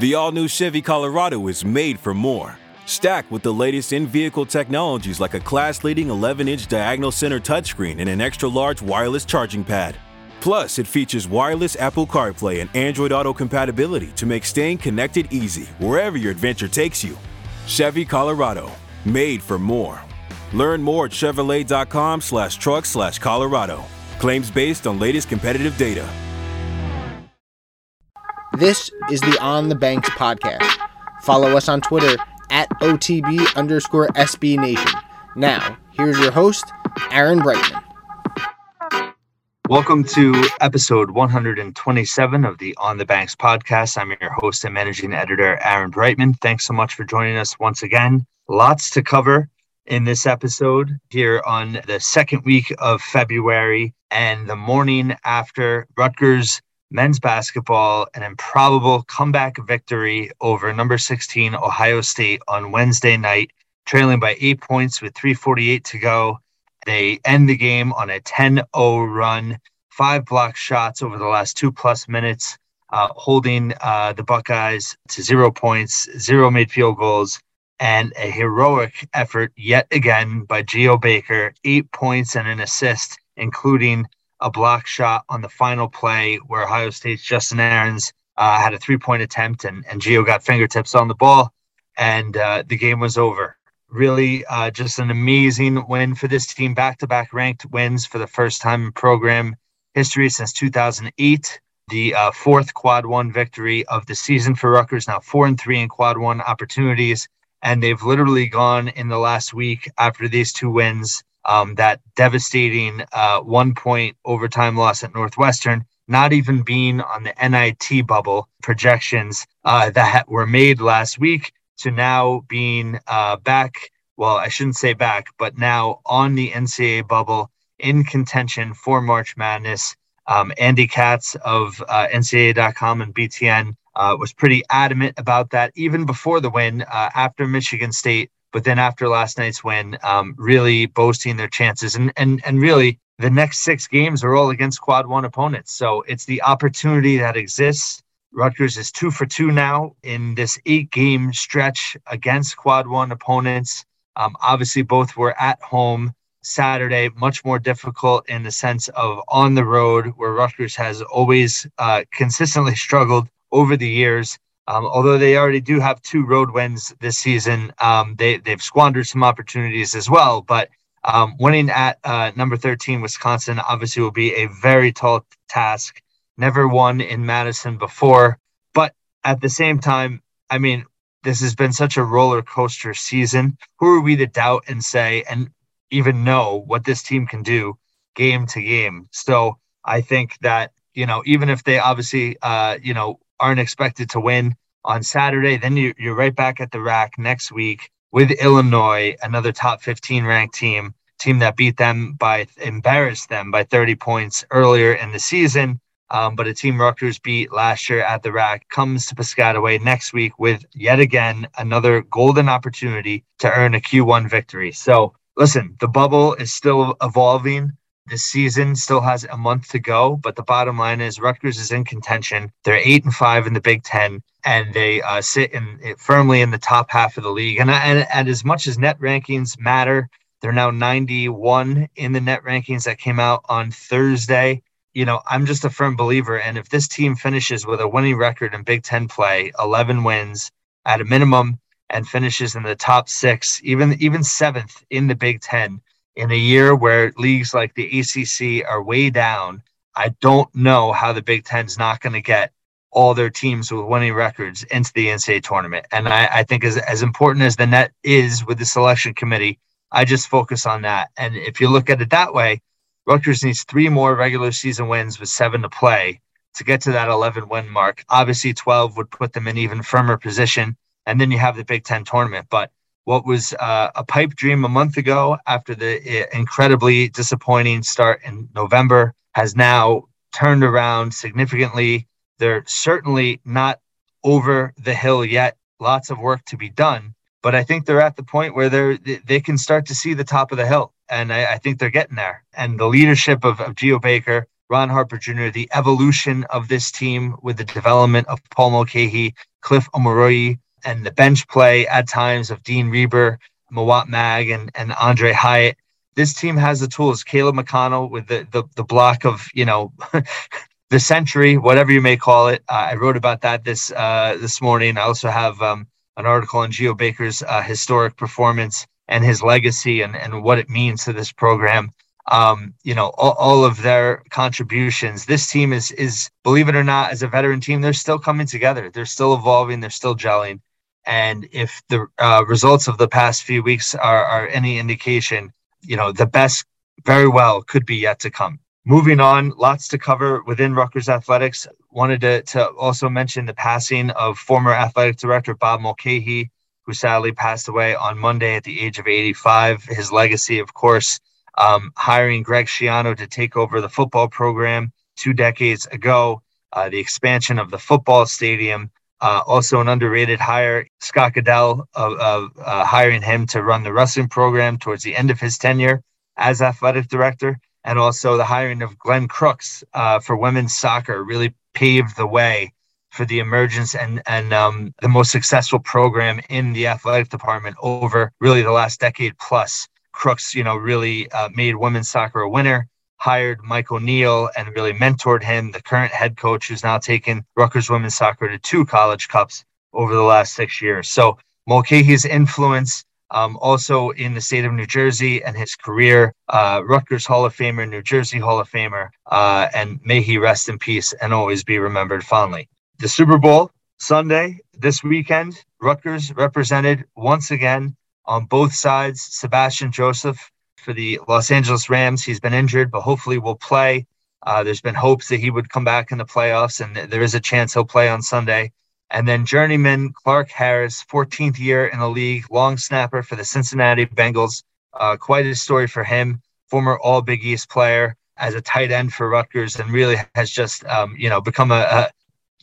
The all new Chevy Colorado is made for more. Stacked with the latest in vehicle technologies like a class leading 11 inch diagonal center touchscreen and an extra large wireless charging pad. Plus, it features wireless Apple CarPlay and Android Auto compatibility to make staying connected easy wherever your adventure takes you. Chevy Colorado, made for more. Learn more at Chevrolet.com slash truck slash Colorado. Claims based on latest competitive data. This is the On the Banks podcast. Follow us on Twitter at OTB underscore SB Nation. Now, here's your host, Aaron Breitman. Welcome to episode 127 of the On the Banks podcast. I'm your host and managing editor, Aaron Breitman. Thanks so much for joining us once again. Lots to cover in this episode here on the second week of February and the morning after Rutgers men's basketball, an improbable comeback victory over number 16 Ohio State on Wednesday night, trailing by eight points with 348 to go. They end the game on a 10 0 run, five block shots over the last two plus minutes, uh, holding uh, the Buckeyes to zero points, zero made field goals, and a heroic effort yet again by Geo Baker, eight points and an assist, including a block shot on the final play where Ohio State's Justin Ahrens uh, had a three point attempt and, and Geo got fingertips on the ball, and uh, the game was over really uh, just an amazing win for this team. Back to back ranked wins for the first time in program history since 2008. The uh, fourth quad one victory of the season for Rutgers, now four and three in quad one opportunities. And they've literally gone in the last week after these two wins, um, that devastating uh, one point overtime loss at Northwestern, not even being on the NIT bubble projections uh, that were made last week to now being uh, back. Well, I shouldn't say back, but now on the NCAA bubble in contention for March Madness. Um, Andy Katz of uh, NCAA.com and BTN uh, was pretty adamant about that even before the win uh, after Michigan State, but then after last night's win, um, really boasting their chances. And, and, and really, the next six games are all against quad one opponents. So it's the opportunity that exists Rutgers is two for two now in this eight game stretch against quad one opponents. Um, obviously, both were at home Saturday, much more difficult in the sense of on the road, where Rutgers has always uh, consistently struggled over the years. Um, although they already do have two road wins this season, um, they, they've squandered some opportunities as well. But um, winning at uh, number 13, Wisconsin, obviously will be a very tall task never won in Madison before. But at the same time, I mean, this has been such a roller coaster season. Who are we to doubt and say and even know what this team can do game to game? So I think that, you know, even if they obviously, uh, you know, aren't expected to win on Saturday, then you, you're right back at the RAC next week with Illinois, another top 15 ranked team, team that beat them by, embarrassed them by 30 points earlier in the season. Um, but a team Rutgers beat last year at the RAC comes to Piscataway next week with yet again another golden opportunity to earn a Q1 victory. So listen, the bubble is still evolving. The season still has a month to go, but the bottom line is Rutgers is in contention. They're eight and five in the Big Ten, and they uh, sit in firmly in the top half of the league. And, and and as much as net rankings matter, they're now 91 in the net rankings that came out on Thursday you know, I'm just a firm believer. And if this team finishes with a winning record in Big Ten play, 11 wins at a minimum, and finishes in the top six, even even seventh in the Big Ten, in a year where leagues like the ACC are way down, I don't know how the Big Ten's not going to get all their teams with winning records into the NCAA tournament. And I, I think as as important as the net is with the selection committee, I just focus on that. And if you look at it that way, Rutgers needs three more regular season wins with seven to play to get to that 11 win mark. Obviously, 12 would put them in even firmer position. And then you have the Big Ten tournament. But what was uh, a pipe dream a month ago after the uh, incredibly disappointing start in November has now turned around significantly. They're certainly not over the hill yet. Lots of work to be done. But I think they're at the point where they're they can start to see the top of the hill and I, I, think they're getting there. And the leadership of, of Geo Baker, Ron Harper Jr., the evolution of this team with the development of Paul Mulcahy, Cliff Omoruyi, and the bench play at times of Dean Reiber, Mawot Mag, and, and Aundre Hyatt. This team has the tools. Caleb McConnell with the, the, the block of, you know, the century, whatever you may call it. Uh, I wrote about that this uh, this morning. I also have um, an article on Geo Baker's uh, historic performance and his legacy and, and what it means to this program um, you know, all, all, of their contributions. This team is is believe it or not, as a veteran team, they're still coming together. They're still evolving. They're still gelling. And if the uh, results of the past few weeks are, are any indication, you know, the best very well could be yet to come. Moving on, lots to cover within Rutgers athletics. Wanted to, to also mention the passing of former athletic director Bob Mulcahy, who sadly passed away on Monday at the age of 85. His legacy, of course, um, hiring Greg Schiano to take over the football program two decades ago, uh, the expansion of the football stadium. Uh, also, an underrated hire, Scott Goodale, of, uh, hiring him to run the wrestling program towards the end of his tenure as athletic director. And also, the hiring of Glenn Crooks uh, for women's soccer really paved the way for the emergence and and um, the most successful program in the athletic department over really the last decade plus. Crooks, you know, really uh, made women's soccer a winner, hired Mike O'Neill and really mentored him, the current head coach who's now taken Rutgers women's soccer to two college cups over the last six years. So Mulcahy's influence um, also in the state of New Jersey and his career, uh, Rutgers Hall of Famer, New Jersey Hall of Famer, uh, and may he rest in peace and always be remembered fondly. The Super Bowl Sunday this weekend, Rutgers represented once again on both sides. Sebastian Joseph for the Los Angeles Rams, he's been injured, but hopefully will play. Uh, there's been hopes that he would come back in the playoffs, and th- there is a chance he'll play on Sunday. And then journeyman Clark Harris, 14th year in the league, long snapper for the Cincinnati Bengals. Uh, quite a story for him, former All Big East player as a tight end for Rutgers, and really has just um, you know become a, a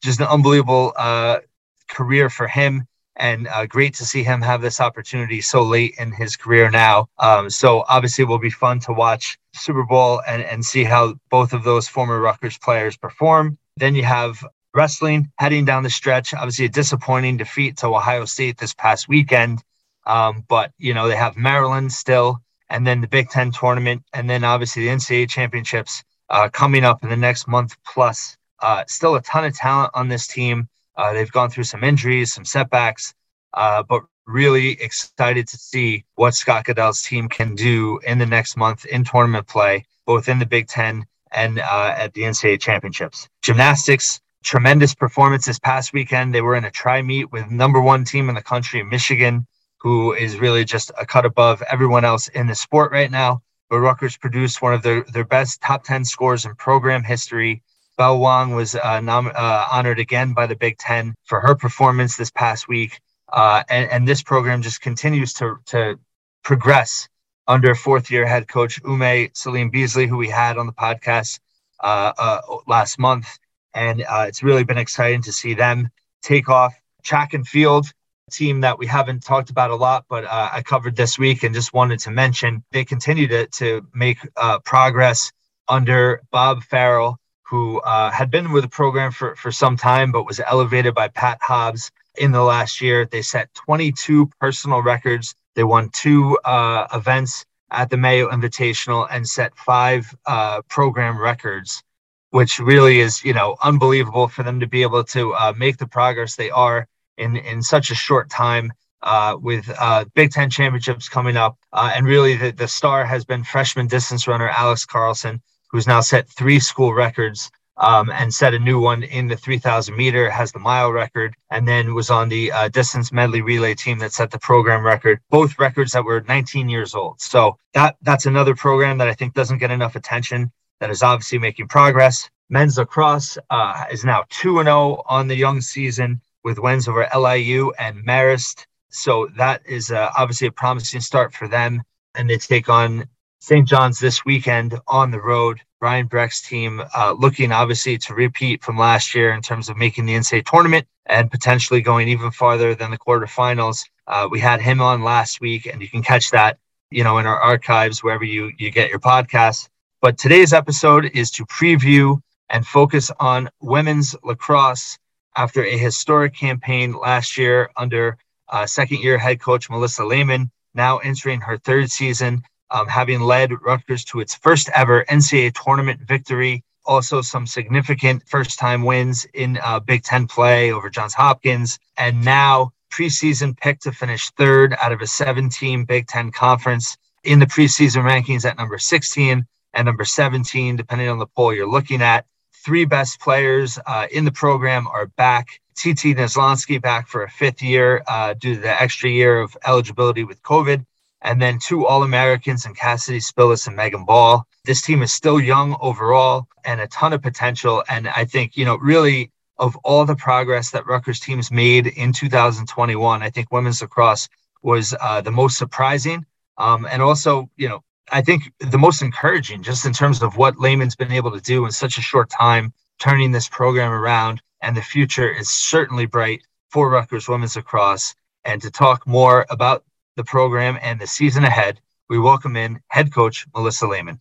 just an unbelievable uh, career for him and uh, great to see him have this opportunity so late in his career now. Um, so obviously, it will be fun to watch Super Bowl and, and see how both of those former Rutgers players perform. Then you have wrestling heading down the stretch. Obviously, a disappointing defeat to Ohio State this past weekend, um, but you know they have Maryland still, and then the Big Ten tournament, and then obviously the NCAA championships uh, coming up in the next month plus. Uh, still a ton of talent on this team. Uh, they've gone through some injuries, some setbacks, uh, but really excited to see what Scott Goodale's team can do in the next month in tournament play, both in the Big Ten and uh, at the NCAA championships. Gymnastics, tremendous performance this past weekend. They were in a try meet with number one team in the country, Michigan, who is really just a cut above everyone else in the sport right now. But Rutgers produced one of their, their best top 10 scores in program history Bao Wang was uh, nom- uh, honored again by the Big Ten for her performance this past week. Uh, and, and, this program just continues to, to progress under fourth year head coach Umme Salim Beasley, who we had on the podcast uh, uh, last month. And uh, it's really been exciting to see them take off. Track and field, team that we haven't talked about a lot, but I covered this week and just wanted to mention they continue to, to make progress under Bob Farrell who uh, had been with the program for, for some time, but was elevated by Pat Hobbs in the last year. They set 22 personal records. They won two uh, events at the Mayo Invitational and set five uh, program records, which really is, you know, unbelievable for them to be able to uh, make the progress they are in, in such a short time. Uh, with uh, Big Ten championships coming up, and really the, the star has been freshman distance runner Alex Carlson, who's now set three school records um, and set a new one in the 3000 meter, has the mile record, and then was on the uh, distance medley relay team that set the program record, both records that were 19 years old. So that that's another program that I think doesn't get enough attention that is obviously making progress. Men's lacrosse uh, is now 2 0 on the young season with wins over LIU and Marist. So that is uh, obviously a promising start for them. And they take on St. John's this weekend on the road. Brian Brecht's team uh, looking obviously to repeat from last year in terms of making the NCAA tournament and potentially going even farther than the quarterfinals. Uh, we had him on last week, and you can catch that, you know, in our archives wherever you you get your podcasts. But today's episode is to preview and focus on women's lacrosse after a historic campaign last year under uh, second year head coach Melissa Lehman, now entering her third season, um, having led Rutgers to its first ever NCAA tournament victory. Also, some significant first time wins in uh, Big Ten play over Johns Hopkins. And now, preseason pick to finish third out of a seven team Big Ten conference in the preseason rankings at number 16 and number 17, depending on the poll you're looking at. Three best players uh, in the program are back. TT Neslonsky back for a fifth year uh, due to the extra year of eligibility with COVID. And then two All Americans and Cassidy Spilis and Megan Ball. This team is still young overall and a ton of potential. And I think, you know, really of all the progress that Rutgers teams made in 2021, I think women's lacrosse was uh, the most surprising. Um, and also, you know, I think the most encouraging just in terms of what Lehman's been able to do in such a short time, turning this program around. And the future is certainly bright for Rutgers women's lacrosse. And to talk more about the program and the season ahead, we welcome in head coach Melissa Lehman.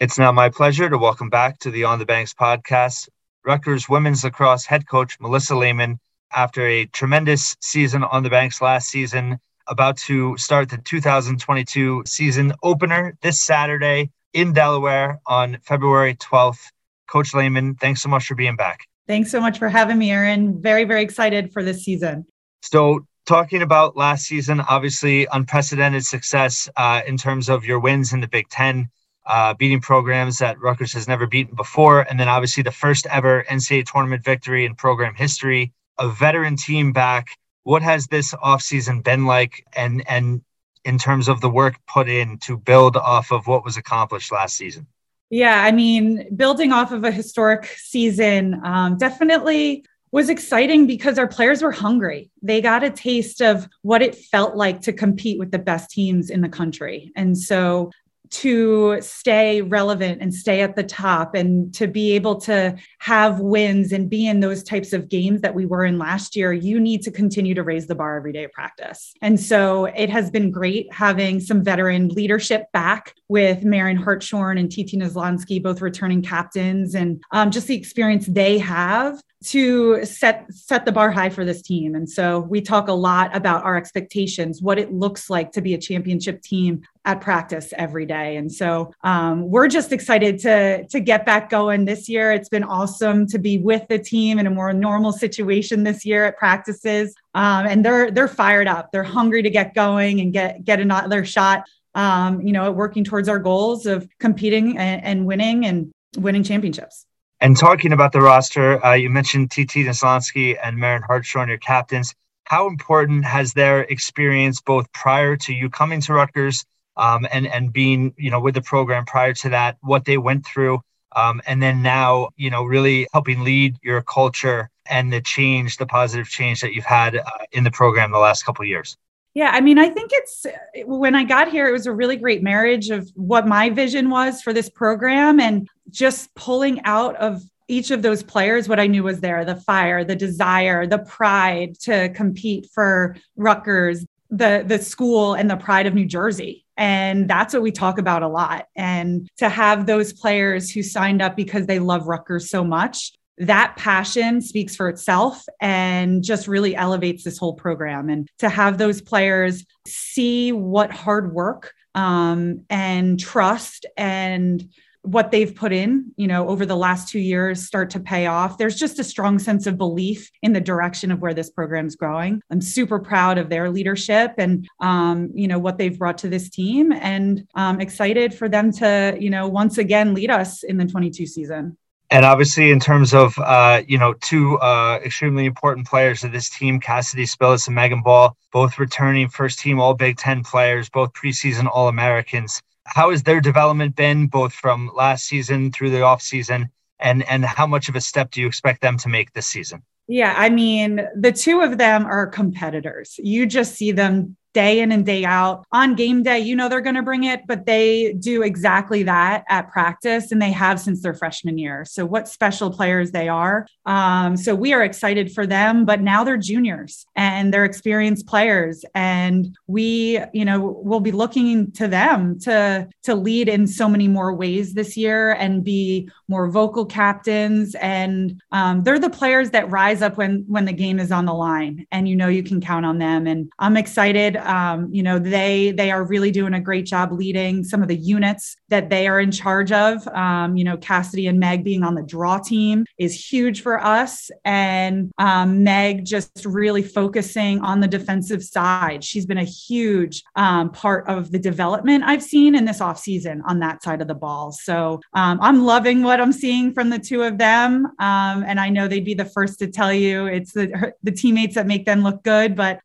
It's now my pleasure to welcome back to the On the Banks podcast, Rutgers women's lacrosse head coach Melissa Lehman. After a tremendous season on the Banks last season, about to start the 2022 season opener this Saturday in Delaware on February 12th. Coach Lehman, thanks so much for being back. Thanks so much for having me, Aaron. Very, very excited for this season. So, talking about last season, obviously unprecedented success uh, in terms of your wins in the Big Ten, uh, beating programs that Rutgers has never beaten before, and then obviously the first ever NCAA tournament victory in program history. A veteran team back what has this offseason been like and and in terms of the work put in to build off of what was accomplished last season yeah i mean building off of a historic season um, definitely was exciting because our players were hungry. They got a taste of what it felt like to compete with the best teams in the country. And so to stay relevant and stay at the top and to be able to have wins and be in those types of games that we were in last year, you need to continue to raise the bar every day of practice. And so it has been great having some veteran leadership back with Marion Hartshorn and TT Neslonsky, both returning captains, and um, just the experience they have to set set the bar high for this team and so we talk a lot about our expectations what it looks like to be a championship team at practice every day. And so um, we're just excited to to get back going this year. It's been awesome to be with the team in a more normal situation this year at practices. Um, and they're they're fired up. They're hungry to get going and get get another shot um, you know working towards our goals of competing and, and winning and winning championships. And talking about the roster, uh, you mentioned TT Neslonsky and Marion Hartshorn, your captains. How important has their experience both prior to you coming to Rutgers um, and and being you know with the program prior to that, what they went through, um, and then now you know really helping lead your culture and the change, the positive change that you've had uh, in the program the last couple years. Yeah, I mean, I think it's when I got here, it was a really great marriage of what my vision was for this program and just pulling out of each of those players what I knew was there the fire, the desire, the pride to compete for Rutgers, the, the school, and the pride of New Jersey. And that's what we talk about a lot. And to have those players who signed up because they love Rutgers so much that passion speaks for itself and just really elevates this whole program. And to have those players see what hard work um, and trust and what they've put in, you know, over the last two years start to pay off. There's just a strong sense of belief in the direction of where this program is growing. I'm super proud of their leadership and, um, you know, what they've brought to this team, and um, excited for them to, you know, once again lead us in the 22 season. And obviously, in terms of uh, you know two uh, extremely important players of this team, Cassidy Spilis and Megan Ball, both returning first team All Big Ten players, both preseason All Americans. How has their development been, both from last season through the off season, and and how much of a step do you expect them to make this season? Yeah, I mean, the two of them are competitors. You just see them day in and day out. On game day, you know they're going to bring it, but they do exactly that at practice and they have since their freshman year. So, what special players they are. Um, so, we are excited for them, but now they're juniors and they're experienced players. And we, you know, will be looking to them to, to lead in so many more ways this year and be more vocal captains. And um, they're the players that rise up when, when the game is on the line and you know you can count on them. And I'm excited um, you know, they they are really doing a great job leading some of the units that they are in charge of. Um, you know, Cassidy and Meg being on the draw team is huge for us, and um, Meg just really focusing on the defensive side. She's been a huge um, part of the development I've seen in this offseason on that side of the ball. So um, I'm loving what I'm seeing from the two of them, um, and I know they'd be the first to tell you it's the the teammates that make them look good, but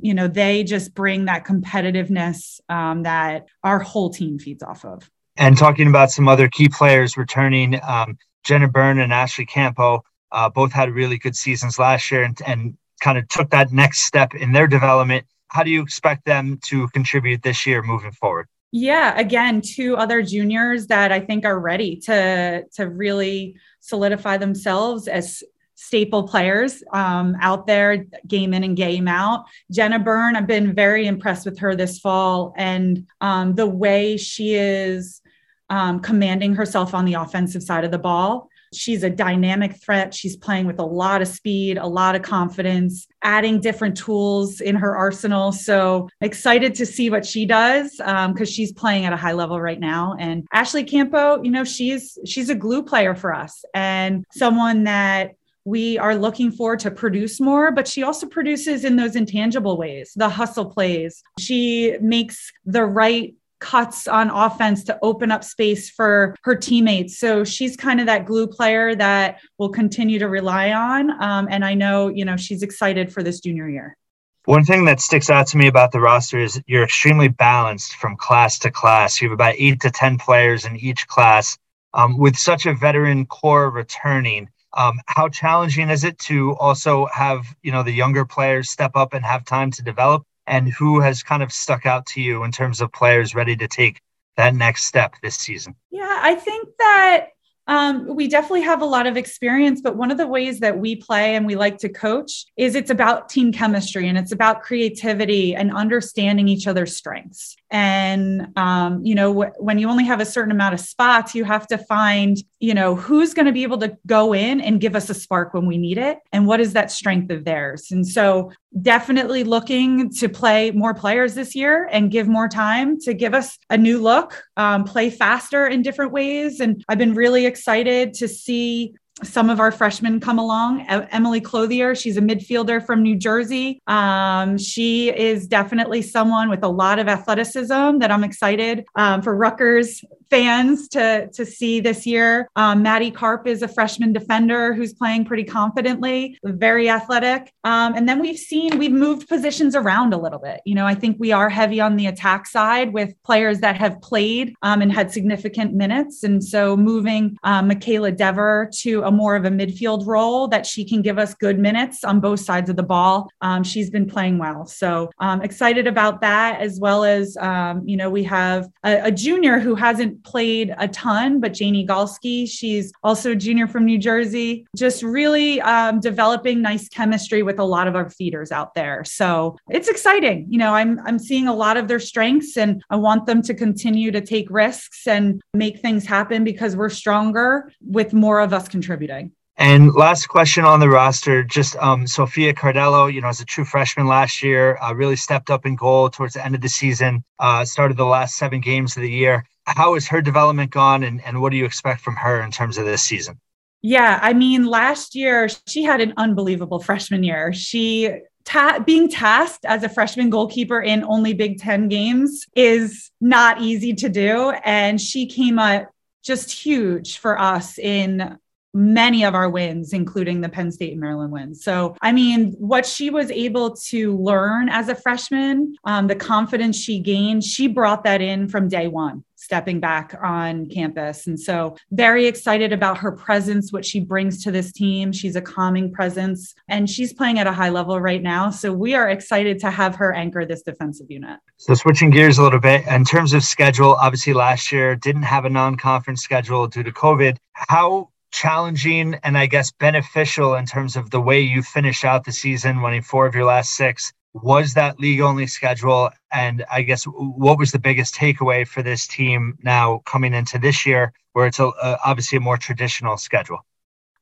you know they just bring that competitiveness um, that our whole team feeds off of. And talking about some other key players returning, um, Jenna Byrne and Ashley Campo uh, both had really good seasons last year and, and kind of took that next step in their development. How do you expect them to contribute this year moving forward? Yeah, again, two other juniors that I think are ready to to really solidify themselves as staple players um, out there, game in and game out. Jenna Byrne, I've been very impressed with her this fall and um, the way she is um, commanding herself on the offensive side of the ball. She's a dynamic threat. She's playing with a lot of speed, a lot of confidence, adding different tools in her arsenal. So excited to see what she does because um, she's playing at a high level right now. And Ashley Campo, you know, she's she's a glue player for us and someone that we are looking for to produce more, but she also produces in those intangible ways, the hustle plays. She makes the right cuts on offense to open up space for her teammates. So she's kind of that glue player that we'll continue to rely on. Um, and I know, you know, she's excited for this junior year. One thing that sticks out to me about the roster is you're extremely balanced from class to class. You have about eight to 10 players in each class. Um, with such a veteran core returning, um, how challenging is it to also have you know the younger players step up and have time to develop? And who has kind of stuck out to you in terms of players ready to take that next step this season? Yeah, I think that um, we definitely have a lot of experience, but one of the ways that we play and we like to coach is it's about team chemistry and it's about creativity and understanding each other's strengths. And, um, you know, wh- when you only have a certain amount of spots, you have to find, you know, who's going to be able to go in and give us a spark when we need it. And what is that strength of theirs? And so definitely looking to play more players this year and give more time to give us a new look, um, play faster in different ways. And I've been really excited to see some of our freshmen come along. Emily Clothier, she's a midfielder from New Jersey. Um, she is definitely someone with a lot of athleticism that I'm excited um, for Rutgers fans to, to see this year. Um, Maddie Karp is a freshman defender who's playing pretty confidently, very athletic. Um, and then we've seen, we've moved positions around a little bit. You know, I think we are heavy on the attack side with players that have played um, and had significant minutes. And so moving um, Michaela Dever to a more of a midfield role that she can give us good minutes on both sides of the ball. Um, she's been playing well. So um, excited about that, as well as, you know, we have a, a junior who hasn't played a ton, but Janie Galski, she's also a junior from New Jersey, just really um, developing nice chemistry with a lot of our feeders out there. So it's exciting. You know, I'm I'm seeing a lot of their strengths, and I want them to continue to take risks and make things happen because we're stronger with more of us contributing. And last question on the roster, just um, Sophia Cardello, you know, as a true freshman last year, uh, really stepped up in goal towards the end of the season, uh, started the last seven games of the year how has her development gone and, and what do you expect from her in terms of this season? Yeah, I mean, last year she had an unbelievable freshman year. She Ta- being tasked as a freshman goalkeeper in only Big Ten games is not easy to do. And she came up just huge for us in many of our wins, including the Penn State and Maryland wins. So, I mean, what she was able to learn as a freshman, um, the confidence she gained, she brought that in from day one stepping back on campus. And so, very excited about her presence, what she brings to this team. She's a calming presence and she's playing at a high level right now. So, we are excited to have her anchor this defensive unit. So, switching gears a little bit, in terms of schedule, obviously last year didn't have a non conference schedule due to COVID. How challenging and I guess beneficial in terms of the way you finish out the season, winning four of your last six. Was that league only schedule? And i guess what was the biggest takeaway for this team now coming into this year where it's a, a obviously a more traditional schedule?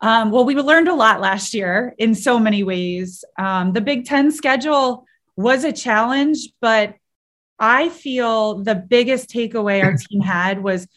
Um, well we learned a lot last year in so many ways. Um, the big ten schedule was a challenge but i feel the biggest takeaway our team had was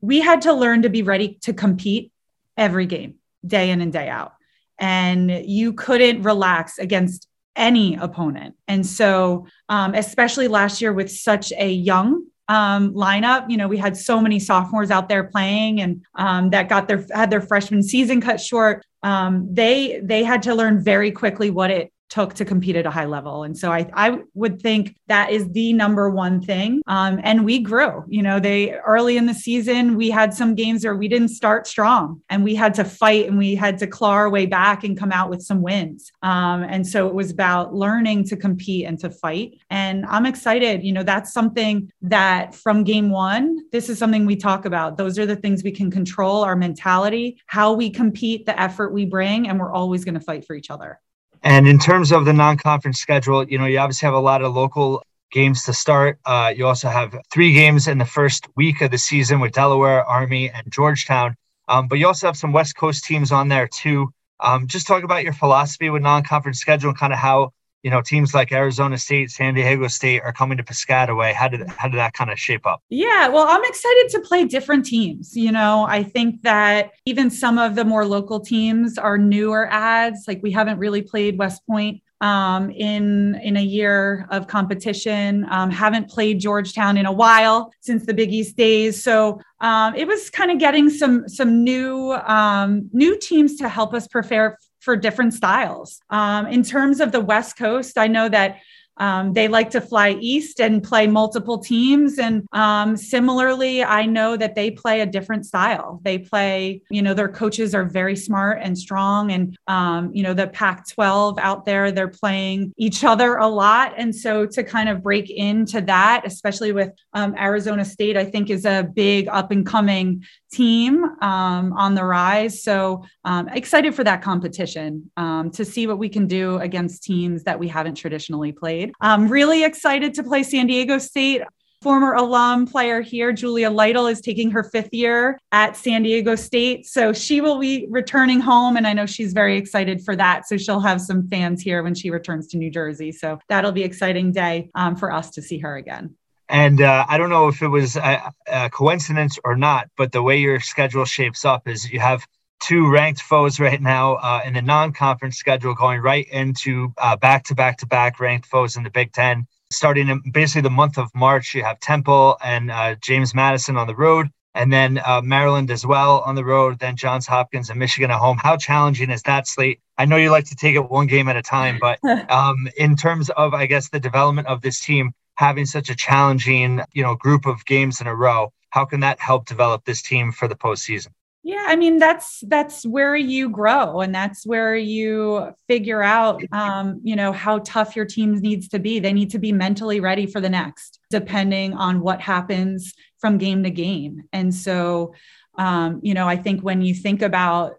we had to learn to be ready to compete every game day in and day out and you couldn't relax against any opponent. And so, um, especially last year with such a young um, lineup, you know, we had so many sophomores out there playing and um, that got their had their freshman season cut short. Um, they they had to learn very quickly what it took to compete at a high level. And so I, I would think that is the number one thing. Um, and we grew, you know, they early in the season, we had some games where we didn't start strong and we had to fight and we had to claw our way back and come out with some wins. Um, and so it was about learning to compete and to fight. And I'm excited, you know, that's something that from game one, this is something we talk about. Those are the things we can control our mentality, how we compete, the effort we bring, and we're always going to fight for each other. And in terms of the non-conference schedule, you know, you obviously have a lot of local games to start. Uh, you also have three games in the first week of the season with Delaware, Army, and Georgetown. Um, but you also have some West Coast teams on there too. Um, just talk about your philosophy with non-conference schedule and kind of how you know teams like Arizona State, San Diego State are coming to Piscataway. How did how did that kind of shape up? Yeah, well, I'm excited to play different teams. You know, I think that even some of the more local teams are newer ads. Like we haven't really played West Point um, in in a year of competition. Um, haven't played Georgetown in a while since the Big East days, so um, it was kind of getting some some new um, new teams to help us prepare for different styles. Um, in terms of the West Coast, I know that um, they like to fly east and play multiple teams. And um, similarly, I know that they play a different style. They play, you know, their coaches are very smart and strong. And, um, you know, the Pac 12 out there, they're playing each other a lot. And so to kind of break into that, especially with um, Arizona State, I think is a big up and coming team um, on the rise. So um, excited for that competition to see what we can do against teams that we haven't traditionally played. I'm really excited to play San Diego State. Former alum player here, Julia Lytle, is taking her fifth year at San Diego State. So she will be returning home. And I know she's very excited for that. So she'll have some fans here when she returns to New Jersey. So that'll be exciting day um, for us to see her again. And uh, I don't know if it was a, a, coincidence or not, but the way your schedule shapes up is you have two ranked foes right now uh, in the non-conference schedule, going right into uh, back-to-back-to-back ranked foes in the Big Ten. Starting in basically the month of March, you have Temple and uh, James Madison on the road, and then uh, Maryland as well on the road. Then Johns Hopkins and Michigan at home. How challenging is that slate? I know you like to take it one game at a time, but um, in terms of, I guess, the development of this team, having such a challenging, you know, group of games in a row. How can that help develop this team for the postseason? Yeah, I mean that's that's where you grow, and that's where you figure out, um, you know, how tough your team needs to be. They need to be mentally ready for the next, depending on what happens from game to game. And so, um, you know, I think when you think about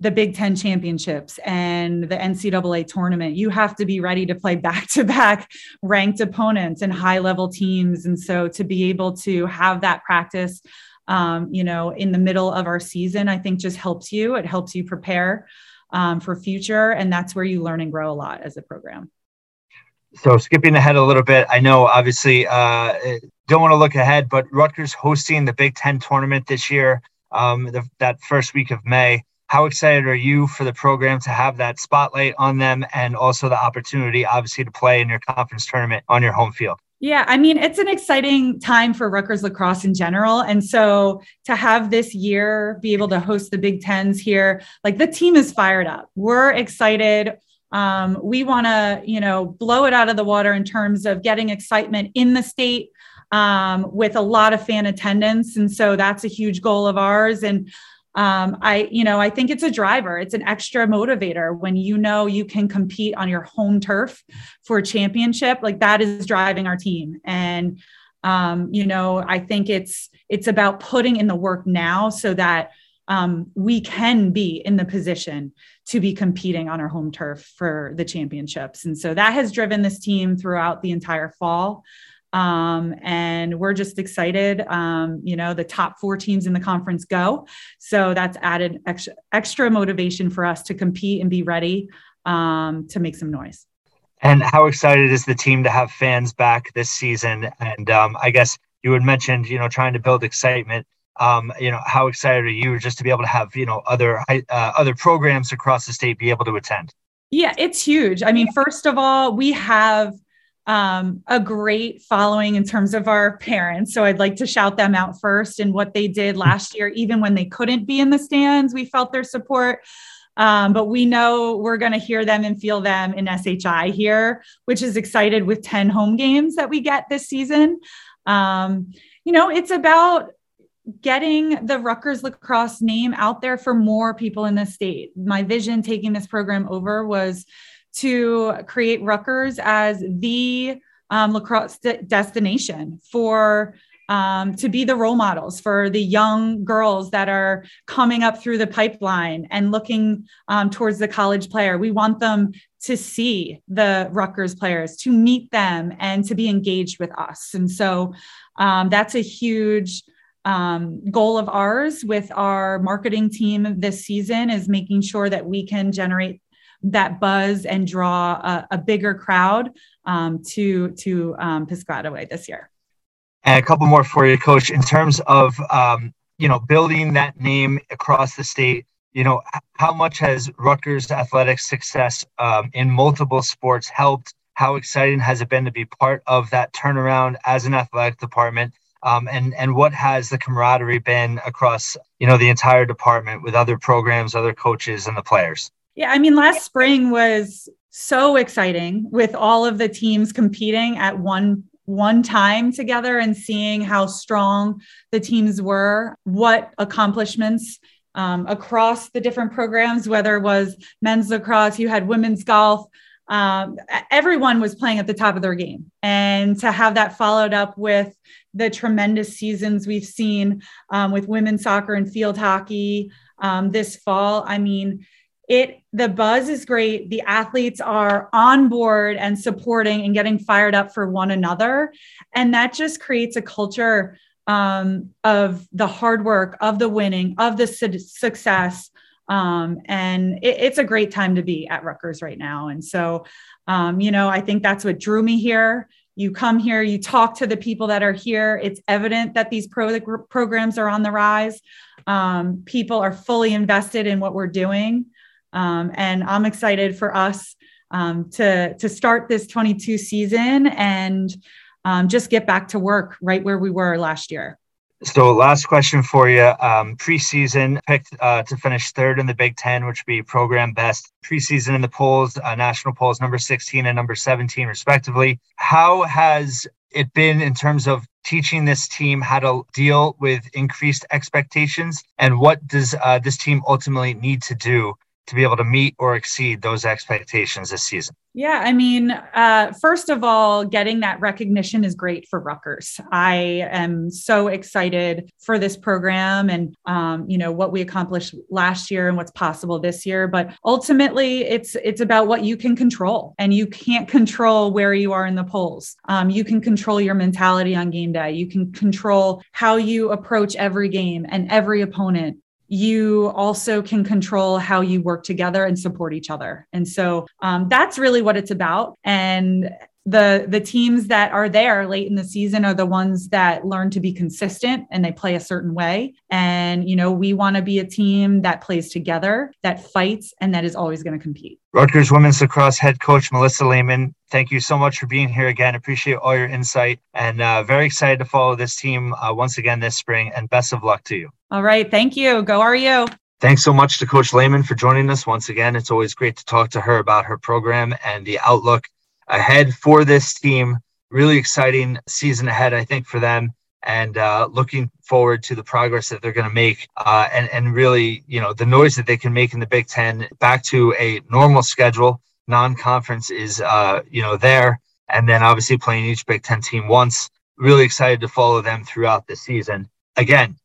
the Big Ten championships and the NCAA tournament, you have to be ready to play back to back ranked opponents and high level teams. And so to be able to have that practice, um, you know, in the middle of our season, I think just helps you. It helps you prepare um, for future. And that's where you learn and grow a lot as a program. So skipping ahead a little bit, I know obviously uh, don't want to look ahead, but Rutgers hosting the Big Ten tournament this year, um, the, that first week of May how excited are you for the program to have that spotlight on them and also the opportunity, obviously, to play in your conference tournament on your home field? Yeah, I mean, it's an exciting time for Rutgers lacrosse in general. And so to have this year be able to host the Big Tens here, like the team is fired up. We're excited. Um, we want to, you know, blow it out of the water in terms of getting excitement in the state um, with a lot of fan attendance. And so that's a huge goal of ours. And um, I, you know, I think it's a driver. It's an extra motivator when you know you can compete on your home turf for a championship. Like that is driving our team. And um, you know, I think it's it's about putting in the work now so that um, we can be in the position to be competing on our home turf for the championships. And so that has driven this team throughout the entire fall. Um, and we're just excited. Um, you know, the top four teams in the conference go. So that's added extra, extra motivation for us to compete and be ready um, to make some noise. And how excited is the team to have fans back this season? And um, I guess you had mentioned, you know, trying to build excitement. Um, you know, how excited are you just to be able to have, you know, other uh, other programs across the state be able to attend? Yeah, it's huge. I mean, first of all, we have um, a great following in terms of our parents. So I'd like to shout them out first and what they did last year, even when they couldn't be in the stands, we felt their support. Um, but we know we're going to hear them and feel them in SHI here, which is excited with 10 home games that we get this season. Um, you know, it's about getting the Rutgers lacrosse name out there for more people in the state. My vision taking this program over was to create Rutgers as the um, lacrosse de- destination for um, to be the role models for the young girls that are coming up through the pipeline and looking um, towards the college player. We want them to see the Rutgers players, to meet them, and to be engaged with us. And so um, that's a huge um, goal of ours with our marketing team this season is making sure that we can generate that buzz and draw a, a bigger crowd um, to to um, Piscataway this year. And a couple more for you, Coach. In terms of um, you know building that name across the state, you know how much has Rutgers athletics success um, in multiple sports helped? How exciting has it been to be part of that turnaround as an athletic department? Um, and and what has the camaraderie been across you know the entire department with other programs, other coaches, and the players? Yeah, I mean, last spring was so exciting with all of the teams competing at one one time together and seeing how strong the teams were, what accomplishments um, across the different programs, whether it was men's lacrosse, you had women's golf, um, everyone was playing at the top of their game. And to have that followed up with the tremendous seasons we've seen um, with women's soccer and field hockey um, this fall, I mean, it the buzz is great. The athletes are on board and supporting and getting fired up for one another. And that just creates a culture um, of the hard work of the winning of the su- success. Um, and it, it's a great time to be at Rutgers right now. And so um, you know i think that's what drew me here. You come here you talk to the people that are here. It's evident that these pro- programs are on the rise. Um, people are fully invested in what we're doing um, and I'm excited for us um, to, to start this 22 season and um, just get back to work right where we were last year. So, last question for you. Um, preseason picked uh, to finish third in the Big Ten, which would be program best. Preseason in the polls, uh, national polls, number 16 and number 17, respectively. How has it been in terms of teaching this team how to deal with increased expectations? And what does uh, this team ultimately need to do to be able to meet or exceed those expectations this season? Yeah, I mean, uh, first of all, getting that recognition is great for Rutgers. I am so excited for this program and um, you know what we accomplished last year and what's possible this year. But ultimately, it's it's about what you can control, and you can't control where you are in the polls. Um, you can control your mentality on game day. You can control how you approach every game and every opponent you also can control how you work together and support each other. And so um, that's really what it's about. And the the teams that are there late in the season are the ones that learn to be consistent and they play a certain way. And you know we want to be a team that plays together that fights and that is always going to compete. Rutgers women's lacrosse head coach Melissa Lehman thank you so much for being here again. Appreciate all your insight and uh, very excited to follow this team uh, once again this spring and best of luck to you. All right. Thank you. Go are you Thanks so much to Coach Lehman for joining us once again. It's always great to talk to her about her program and the outlook ahead for this team. Really exciting season ahead, I think, for them, and uh, looking forward to the progress that they're going to make, uh, and and really, you know, the noise that they can make in the Big Ten back to a normal schedule. Non-conference is, uh, you know, there, and then obviously playing each Big Ten team once. Really excited to follow them throughout the season. Again,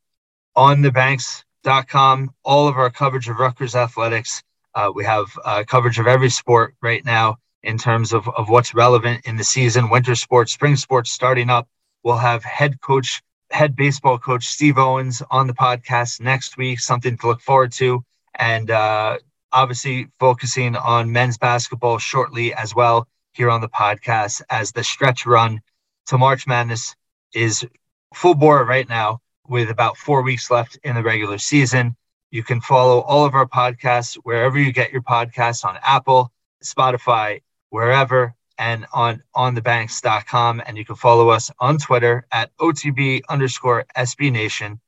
on the banks.com, all of our coverage of Rutgers athletics. Uh, we have uh, coverage of every sport right now in terms of, of what's relevant in the season, winter sports, spring sports starting up. We'll have head coach, head baseball coach Steve Owens on the podcast next week, something to look forward to. And uh, obviously focusing on men's basketball shortly as well here on the podcast as the stretch run to March Madness is full bore right now with about four weeks left in the regular season. You can follow all of our podcasts wherever you get your podcasts on Apple, Spotify, wherever and on onthebanks.com. And you can follow us on Twitter at OTB underscore SB Nation.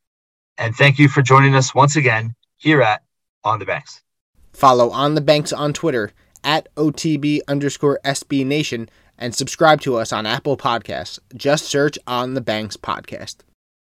And thank you for joining us once again here at On the Banks. Follow On the Banks on Twitter at OTB underscore SB Nation and subscribe to us on Apple Podcasts. Just search On the Banks Podcast.